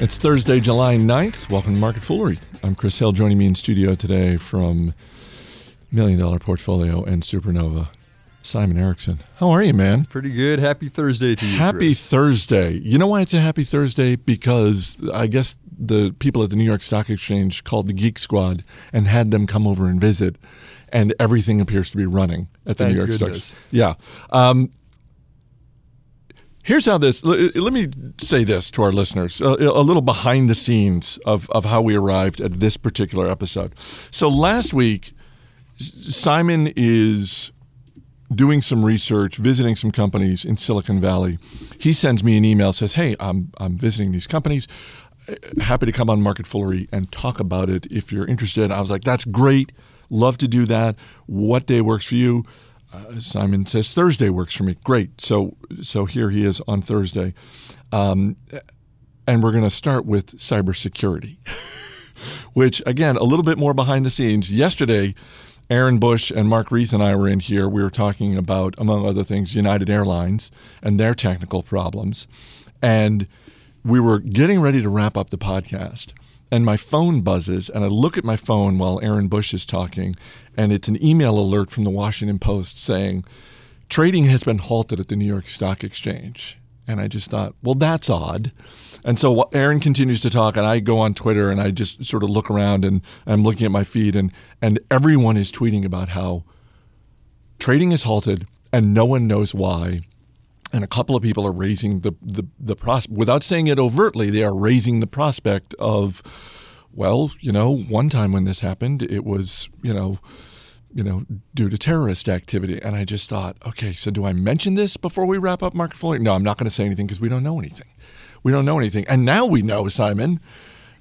It's Thursday, July 9th. Welcome to Market Foolery. I'm Chris Hill. Joining me in studio today from Million Dollar Portfolio and Supernova, Simon Erickson. How are you, man? Pretty good. Happy Thursday to you. Happy Chris. Thursday. You know why it's a happy Thursday? Because I guess the people at the New York Stock Exchange called the Geek Squad and had them come over and visit, and everything appears to be running at the Thank New York Stock. Exchange. Yeah. Um, Here's how this. Let me say this to our listeners: a, a little behind the scenes of of how we arrived at this particular episode. So last week, Simon is doing some research, visiting some companies in Silicon Valley. He sends me an email, says, "Hey, I'm I'm visiting these companies. Uh, Happy to come on Market Foolery and talk about it if you're interested." I was like, "That's great. Love to do that. What day works for you?" Uh, Simon says Thursday works for me. Great. So so here he is on Thursday, um, and we're going to start with cybersecurity which again, a little bit more behind the scenes. Yesterday, Aaron Bush and Mark Reith and I were in here. We were talking about, among other things, United Airlines and their technical problems. And we were getting ready to wrap up the podcast. And my phone buzzes, and I look at my phone while Aaron Bush is talking, and it's an email alert from the Washington Post saying, trading has been halted at the New York Stock Exchange. And I just thought, well, that's odd. And so Aaron continues to talk, and I go on Twitter and I just sort of look around and I'm looking at my feed, and, and everyone is tweeting about how trading is halted and no one knows why. And a couple of people are raising the, the, the prospect, without saying it overtly, they are raising the prospect of, well, you know, one time when this happened, it was, you know, you know, due to terrorist activity. And I just thought, okay, so do I mention this before we wrap up Market Foolery? No, I'm not going to say anything because we don't know anything. We don't know anything. And now we know, Simon,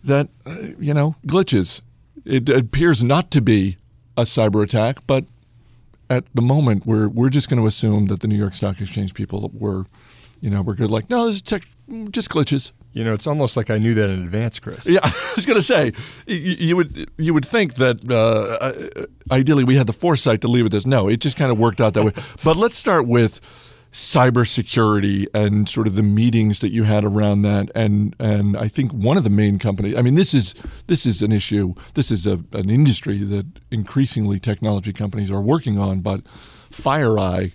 that, uh, you know, glitches. It appears not to be a cyber attack, but at the moment, we're, we're just going to assume that the New York Stock Exchange people were, you know, we're good. Like, no, this is tech, just glitches. You know, it's almost like I knew that in advance, Chris. Yeah, I was going to say you, you would you would think that uh, ideally we had the foresight to leave it as no. It just kind of worked out that way. But let's start with cybersecurity and sort of the meetings that you had around that. And and I think one of the main companies. I mean, this is this is an issue. This is a, an industry that increasingly technology companies are working on. But FireEye,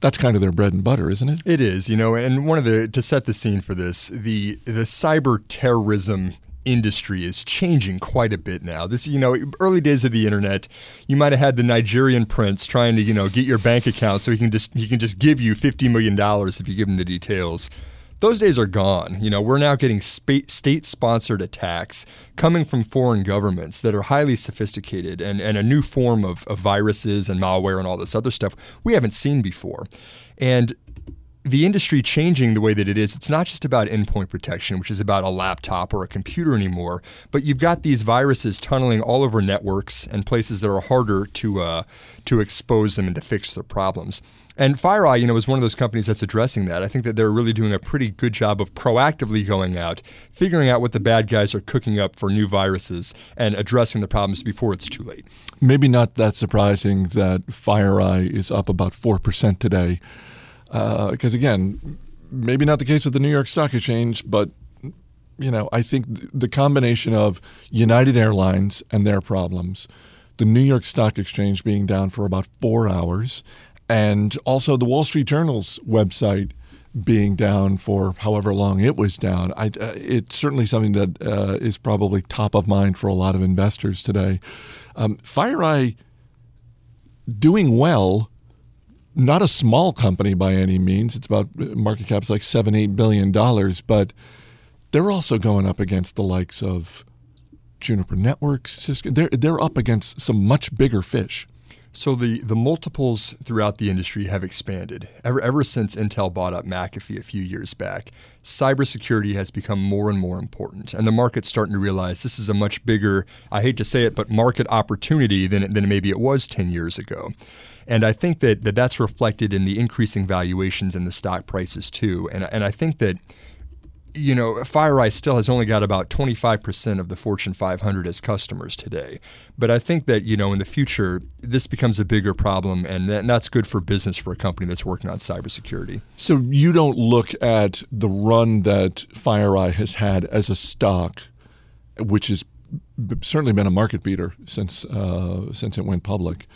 that's kind of their bread and butter, isn't it? It is, you know, and one of the to set the scene for this, the the cyber terrorism industry is changing quite a bit now. This, you know, early days of the internet, you might have had the Nigerian prince trying to, you know, get your bank account so he can just he can just give you 50 million dollars if you give him the details. Those days are gone. You know, we're now getting spa- state-sponsored attacks coming from foreign governments that are highly sophisticated and, and a new form of, of viruses and malware and all this other stuff we haven't seen before. And the industry changing the way that it is, it's not just about endpoint protection, which is about a laptop or a computer anymore, but you've got these viruses tunneling all over networks and places that are harder to uh, to expose them and to fix their problems. And FireEye, you know, is one of those companies that's addressing that. I think that they're really doing a pretty good job of proactively going out, figuring out what the bad guys are cooking up for new viruses, and addressing the problems before it's too late. Maybe not that surprising that FireEye is up about four percent today. Because again, maybe not the case with the New York Stock Exchange, but you know, I think the combination of United Airlines and their problems, the New York Stock Exchange being down for about four hours, and also the Wall Street Journal's website being down for however long it was down. I, uh, it's certainly something that uh, is probably top of mind for a lot of investors today. Um, FireEye doing well not a small company by any means. It's about uh, market cap's like seven, eight billion dollars, but they're also going up against the likes of Juniper Networks, Cisco. They're they're up against some much bigger fish. So the, the multiples throughout the industry have expanded. Ever, ever since Intel bought up McAfee a few years back, cybersecurity has become more and more important. And the market's starting to realize this is a much bigger, I hate to say it, but market opportunity than, than maybe it was 10 years ago. And I think that, that that's reflected in the increasing valuations in the stock prices too. And, and I think that you know, FireEye still has only got about 25% of the Fortune 500 as customers today. But I think that, you know, in the future, this becomes a bigger problem, and, that, and that's good for business for a company that's working on cybersecurity. So you don't look at the run that FireEye has had as a stock, which has certainly been a market beater since uh, since it went public.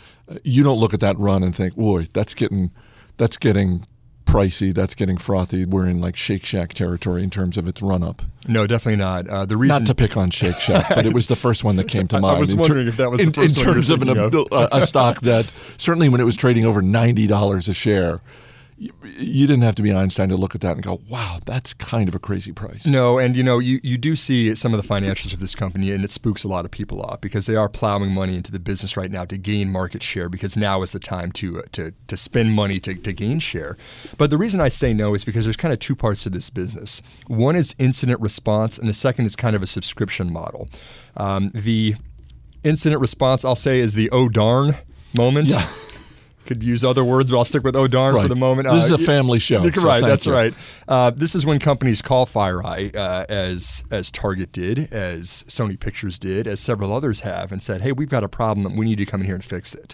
You don't look at that run and think, "Boy, that's getting that's getting pricey. That's getting frothy. We're in like Shake Shack territory in terms of its run up. No, definitely not. Uh, the reason not to pick on Shake Shack, but it was the first one that came to mind. I was wondering ter- if that was in, the first in terms of, an, of. A, a stock that certainly when it was trading over ninety dollars a share, you didn't have to be Einstein to look at that and go, wow, that's kind of a crazy price. No, and you know, you, you do see some of the financials of this company, and it spooks a lot of people off because they are plowing money into the business right now to gain market share because now is the time to uh, to, to spend money to, to gain share. But the reason I say no is because there's kind of two parts to this business. One is incident response, and the second is kind of a subscription model. Um, the incident response, I'll say, is the oh darn moment. Yeah could use other words, but I'll stick with oh darn right. for the moment. This uh, is a family show. right, so that's you. right. Uh, this is when companies call FireEye, uh, as as Target did, as Sony Pictures did, as several others have, and said, "Hey, we've got a problem. We need to come in here and fix it."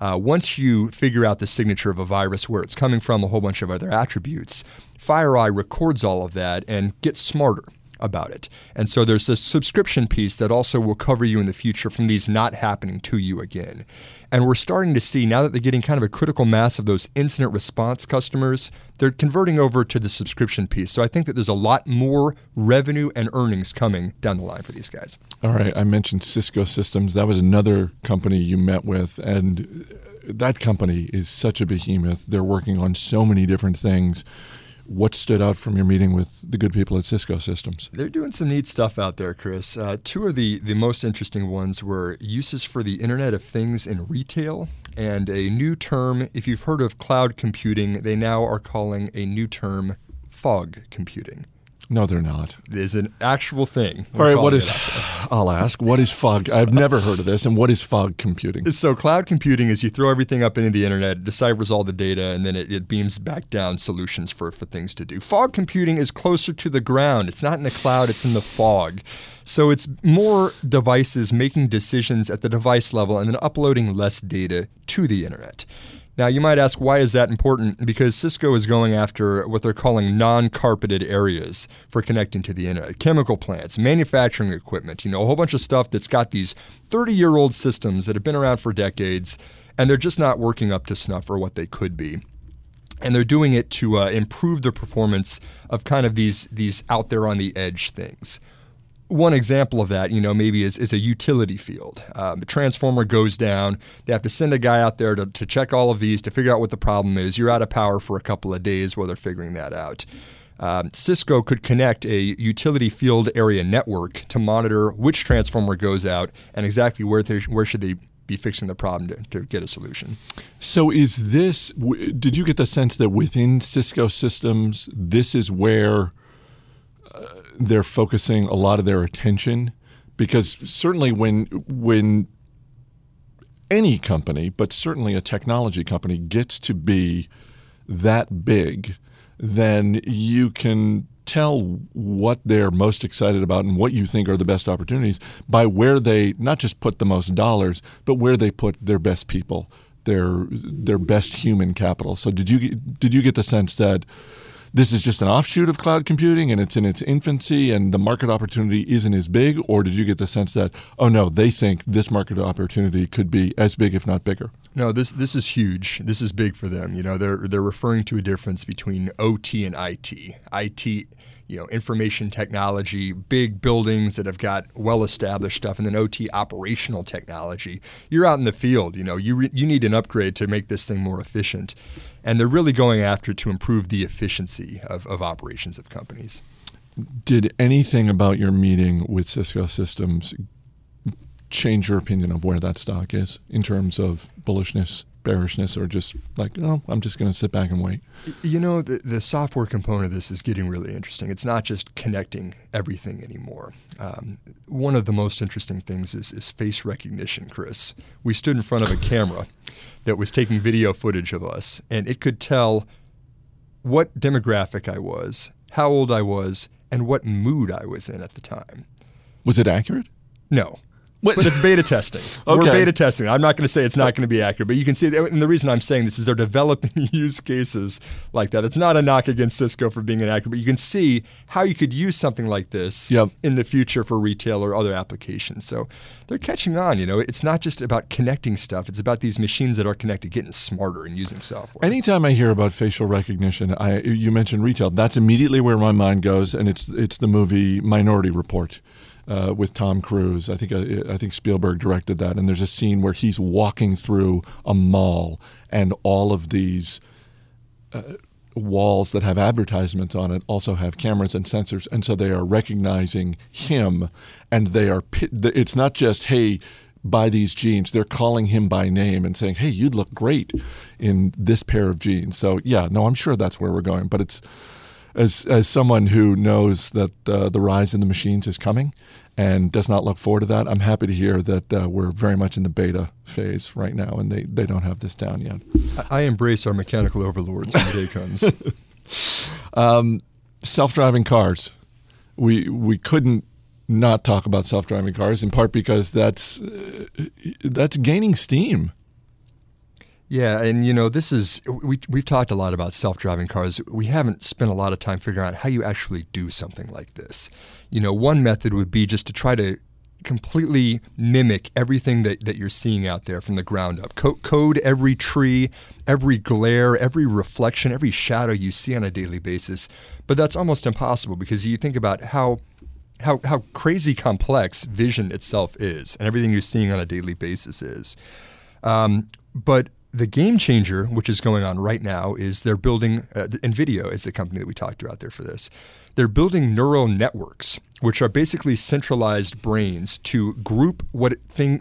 Uh, once you figure out the signature of a virus, where it's coming from, a whole bunch of other attributes, FireEye records all of that and gets smarter about it. And so there's a subscription piece that also will cover you in the future from these not happening to you again. And we're starting to see now that they're getting kind of a critical mass of those incident response customers, they're converting over to the subscription piece. So I think that there's a lot more revenue and earnings coming down the line for these guys. All right. I mentioned Cisco Systems. That was another company you met with. And uh, that company is such a behemoth. They're working on so many different things what stood out from your meeting with the good people at Cisco Systems? They're doing some neat stuff out there, Chris. Uh, two of the, the most interesting ones were uses for the Internet of Things in retail and a new term. If you've heard of cloud computing, they now are calling a new term fog computing. No, they're not. It is an actual thing. All right, what is? I'll ask. What is fog? I've never heard of this. And what is fog computing? So, cloud computing is you throw everything up into the internet, it deciphers all the data, and then it, it beams back down solutions for for things to do. Fog computing is closer to the ground. It's not in the cloud. It's in the fog. So it's more devices making decisions at the device level and then uploading less data to the internet. Now, you might ask, why is that important? Because Cisco is going after what they're calling non carpeted areas for connecting to the internet chemical plants, manufacturing equipment, you know, a whole bunch of stuff that's got these 30 year old systems that have been around for decades, and they're just not working up to snuff or what they could be and they're doing it to uh, improve the performance of kind of these these out there on the edge things one example of that, you know, maybe is, is a utility field. Um, a transformer goes down. They have to send a guy out there to, to check all of these to figure out what the problem is. You're out of power for a couple of days while they're figuring that out. Um, Cisco could connect a utility field area network to monitor which transformer goes out and exactly where they, where should they be fixing the problem to, to get a solution. So, is this? Did you get the sense that within Cisco systems, this is where they're focusing a lot of their attention because certainly when when any company, but certainly a technology company, gets to be that big, then you can tell what they're most excited about and what you think are the best opportunities by where they not just put the most dollars, but where they put their best people, their their best human capital. So did you did you get the sense that this is just an offshoot of cloud computing and it's in its infancy and the market opportunity isn't as big? Or did you get the sense that, oh no, they think this market opportunity could be as big, if not bigger? No, this this is huge. This is big for them. You know, they're they're referring to a difference between OT and IT. IT you know, information technology, big buildings that have got well-established stuff, and then OT operational technology. You're out in the field, you know, you re- you need an upgrade to make this thing more efficient and they're really going after to improve the efficiency of, of operations of companies. Did anything about your meeting with Cisco Systems change your opinion of where that stock is in terms of bullishness, bearishness, or just like, oh, I'm just going to sit back and wait? You know, the, the software component of this is getting really interesting. It's not just connecting everything anymore. Um, one of the most interesting things is, is face recognition, Chris. We stood in front of a camera that was taking video footage of us, and it could tell what demographic I was, how old I was, and what mood I was in at the time. Was it accurate? No. But it's beta testing. Okay. We're beta testing. I'm not going to say it's not going to be accurate, but you can see, and the reason I'm saying this is they're developing use cases like that. It's not a knock against Cisco for being inaccurate, but you can see how you could use something like this Yep. in the future for retail or other applications. So they're catching on. You know, it's not just about connecting stuff; it's about these machines that are connected getting smarter and using software. Anytime I hear about facial recognition, I you mentioned retail. That's immediately where my mind goes, and it's it's the movie Minority Report uh, with Tom Cruise. I think uh, I think Spielberg directed that, and there's a scene where he's walking through a mall, and all of these uh, walls that have advertisements on it also have cameras and sensors, and so they are recognizing him, and they are. It's not just hey. Buy these jeans. They're calling him by name and saying, "Hey, you'd look great in this pair of jeans." So, yeah, no, I'm sure that's where we're going. But it's as as someone who knows that uh, the rise in the machines is coming and does not look forward to that, I'm happy to hear that uh, we're very much in the beta phase right now, and they, they don't have this down yet. I I embrace our mechanical overlords when the day comes. Um, self-driving cars. We we couldn't not talk about self-driving cars in part because that's uh, that's gaining steam. Yeah, and you know, this is we we've talked a lot about self-driving cars. We haven't spent a lot of time figuring out how you actually do something like this. You know, one method would be just to try to completely mimic everything that, that you're seeing out there from the ground up. Co- code every tree, every glare, every reflection, every shadow you see on a daily basis. But that's almost impossible because you think about how how, how crazy complex vision itself is and everything you're seeing on a daily basis is. Um, but the game changer, which is going on right now, is they're building, uh, NVIDIA is the company that we talked about there for this. They're building neural networks, which are basically centralized brains to group what thing.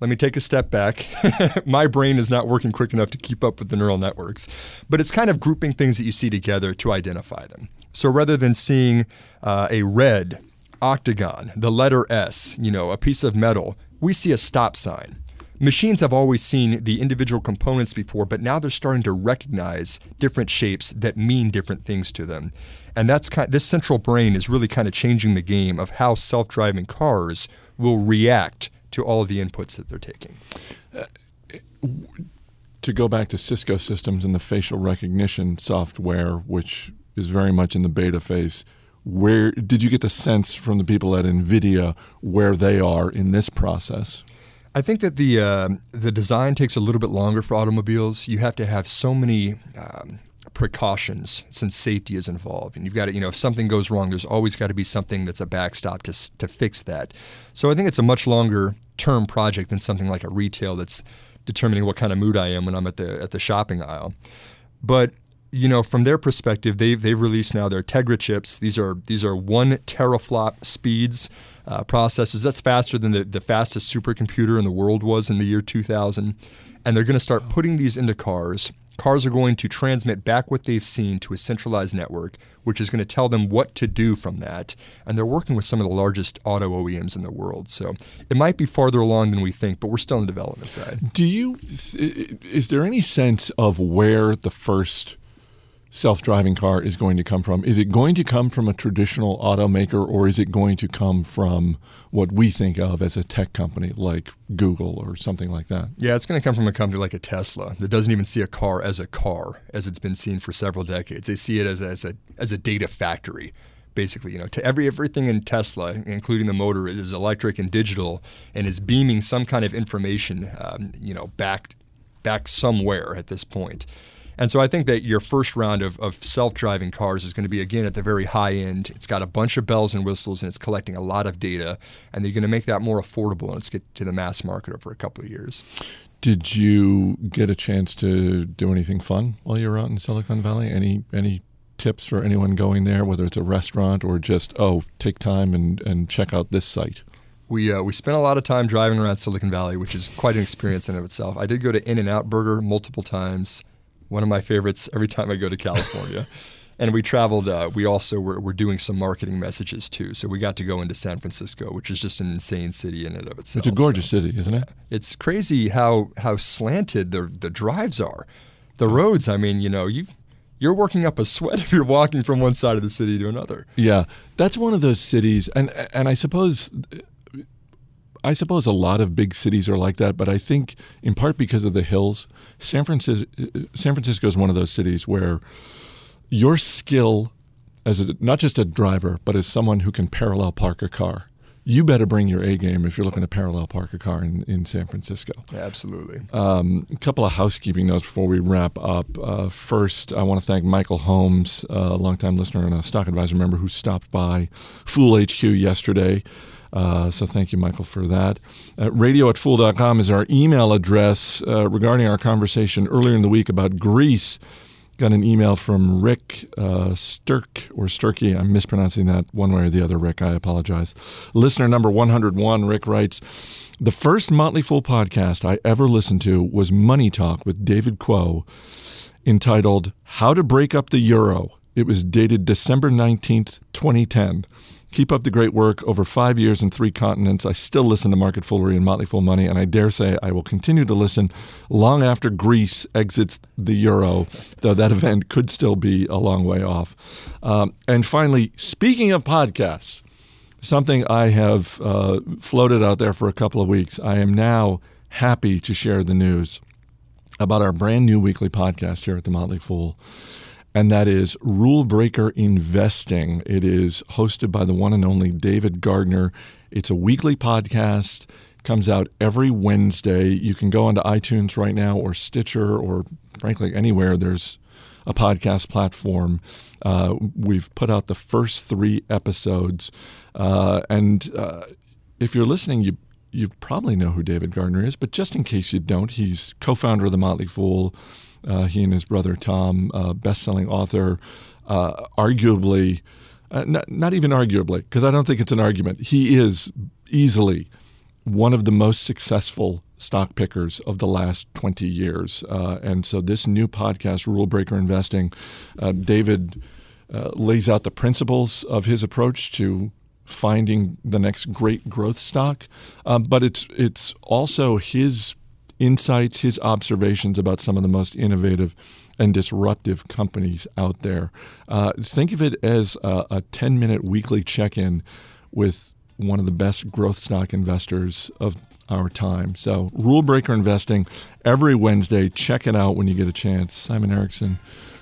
Let me take a step back. My brain is not working quick enough to keep up with the neural networks, but it's kind of grouping things that you see together to identify them. So rather than seeing uh, a red octagon, the letter S, you know, a piece of metal, we see a stop sign. Machines have always seen the individual components before, but now they're starting to recognize different shapes that mean different things to them. And that's kind of, this central brain is really kind of changing the game of how self-driving cars will react to all of the inputs that they're taking. Uh, to go back to Cisco systems and the facial recognition software, which is very much in the beta phase, where did you get the sense from the people at NVIDIA where they are in this process? I think that the uh, the design takes a little bit longer for automobiles. You have to have so many um, precautions since safety is involved, and you've got to you know if something goes wrong, there's always got to be something that's a backstop to to fix that. So I think it's a much longer term project than something like a retail that's determining what kind of mood I am when I'm at the at the shopping aisle. But you know, from their perspective, they've they've released now their Tegra chips. These are these are one teraflop speeds uh, processes. That's faster than the, the fastest supercomputer in the world was in the year 2000. And they're going to start putting these into cars. Cars are going to transmit back what they've seen to a centralized network, which is going to tell them what to do from that. And they're working with some of the largest auto OEMs in the world. So it might be farther along than we think, but we're still on the development side. Do you is there any sense of where the first self-driving car is going to come from? Is it going to come from a traditional automaker or is it going to come from what we think of as a tech company like Google or something like that? Yeah, it's going to come from a company like a Tesla that doesn't even see a car as a car as it's been seen for several decades. They see it as a, as a as a data factory. Basically, you know, to every everything in Tesla, including the motor, is electric and digital, and is beaming some kind of information, um, you know, back back somewhere at this point. And so I think that your first round of, of self-driving cars is going to be again at the very high end. It's got a bunch of bells and whistles, and it's collecting a lot of data, and they're going to make that more affordable, and let's get to the mass market over a couple of years. Did you get a chance to do anything fun while you were out in Silicon Valley? Any any tips for anyone going there, whether it's a restaurant or just oh, take time and, and check out this site? We, uh, we spent a lot of time driving around Silicon Valley, which is quite an experience in and of itself. I did go to In and Out Burger multiple times. One of my favorites every time I go to California. and we traveled, uh, we also were, were doing some marketing messages too. So we got to go into San Francisco, which is just an insane city in and of itself. It's a gorgeous So city, isn't it? it's crazy how, how slanted the, the drives are. The roads, I mean, you know, you've, you're working up a sweat if you're walking from one side of the city to another. Yeah, that's one of those cities, and and I suppose. I suppose a lot of big cities are like that, but I think in part because of the hills, San Francisco, San Francisco is one of those cities where your skill as a, not just a driver, but as someone who can parallel park a car, you better bring your A game if you're looking to parallel park a car in, in San Francisco. Absolutely. Um, a couple of housekeeping notes before we wrap up. Uh, first, I want to thank Michael Holmes, a longtime listener and a stock advisor member who stopped by Fool HQ yesterday. Uh, so thank you, Michael, for that. Uh, radio at fool.com is our email address uh, regarding our conversation earlier in the week about Greece. Got an email from Rick uh, Sturk or Sturkey. I'm mispronouncing that one way or the other, Rick. I apologize. Listener number 101, Rick writes The first Motley Fool podcast I ever listened to was Money Talk with David Kuo, entitled How to Break Up the Euro. It was dated December 19th, 2010. Keep up the great work over five years and three continents. I still listen to Market Foolery and Motley Fool Money, and I dare say I will continue to listen long after Greece exits the euro, though that event could still be a long way off. Um, and finally, speaking of podcasts, something I have uh, floated out there for a couple of weeks, I am now happy to share the news about our brand new weekly podcast here at the Motley Fool and that is Rule Breaker Investing. It is hosted by the one and only David Gardner. It's a weekly podcast, comes out every Wednesday. You can go onto iTunes right now or Stitcher or frankly anywhere there's a podcast platform. Uh, we've put out the first three episodes, uh, and uh, if you're listening, you you probably know who David Gardner is, but just in case you don't, he's co-founder of the Motley Fool. Uh, he and his brother Tom, uh, best-selling author, uh, arguably, uh, not, not even arguably, because I don't think it's an argument. He is easily one of the most successful stock pickers of the last 20 years. Uh, and so this new podcast, Rule Breaker Investing, uh, David lays out the principles of his approach to finding the next great growth stock, um, but it's it's also his insights, his observations about some of the most innovative and disruptive companies out there. Uh, think of it as a, a 10 minute weekly check in with one of the best growth stock investors of our time. So, Rule Breaker Investing every Wednesday. Check it out when you get a chance. Simon Erickson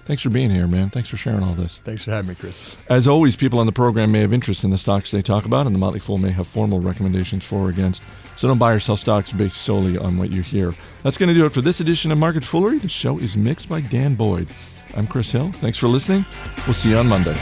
Thanks for being here, man. Thanks for sharing all this. Thanks for having me, Chris. As always, people on the program may have interest in the stocks they talk about, and the Motley Fool may have formal recommendations for or against. So don't buy or sell stocks based solely on what you hear. That's going to do it for this edition of Market Foolery. The show is mixed by Dan Boyd. I'm Chris Hill. Thanks for listening. We'll see you on Monday.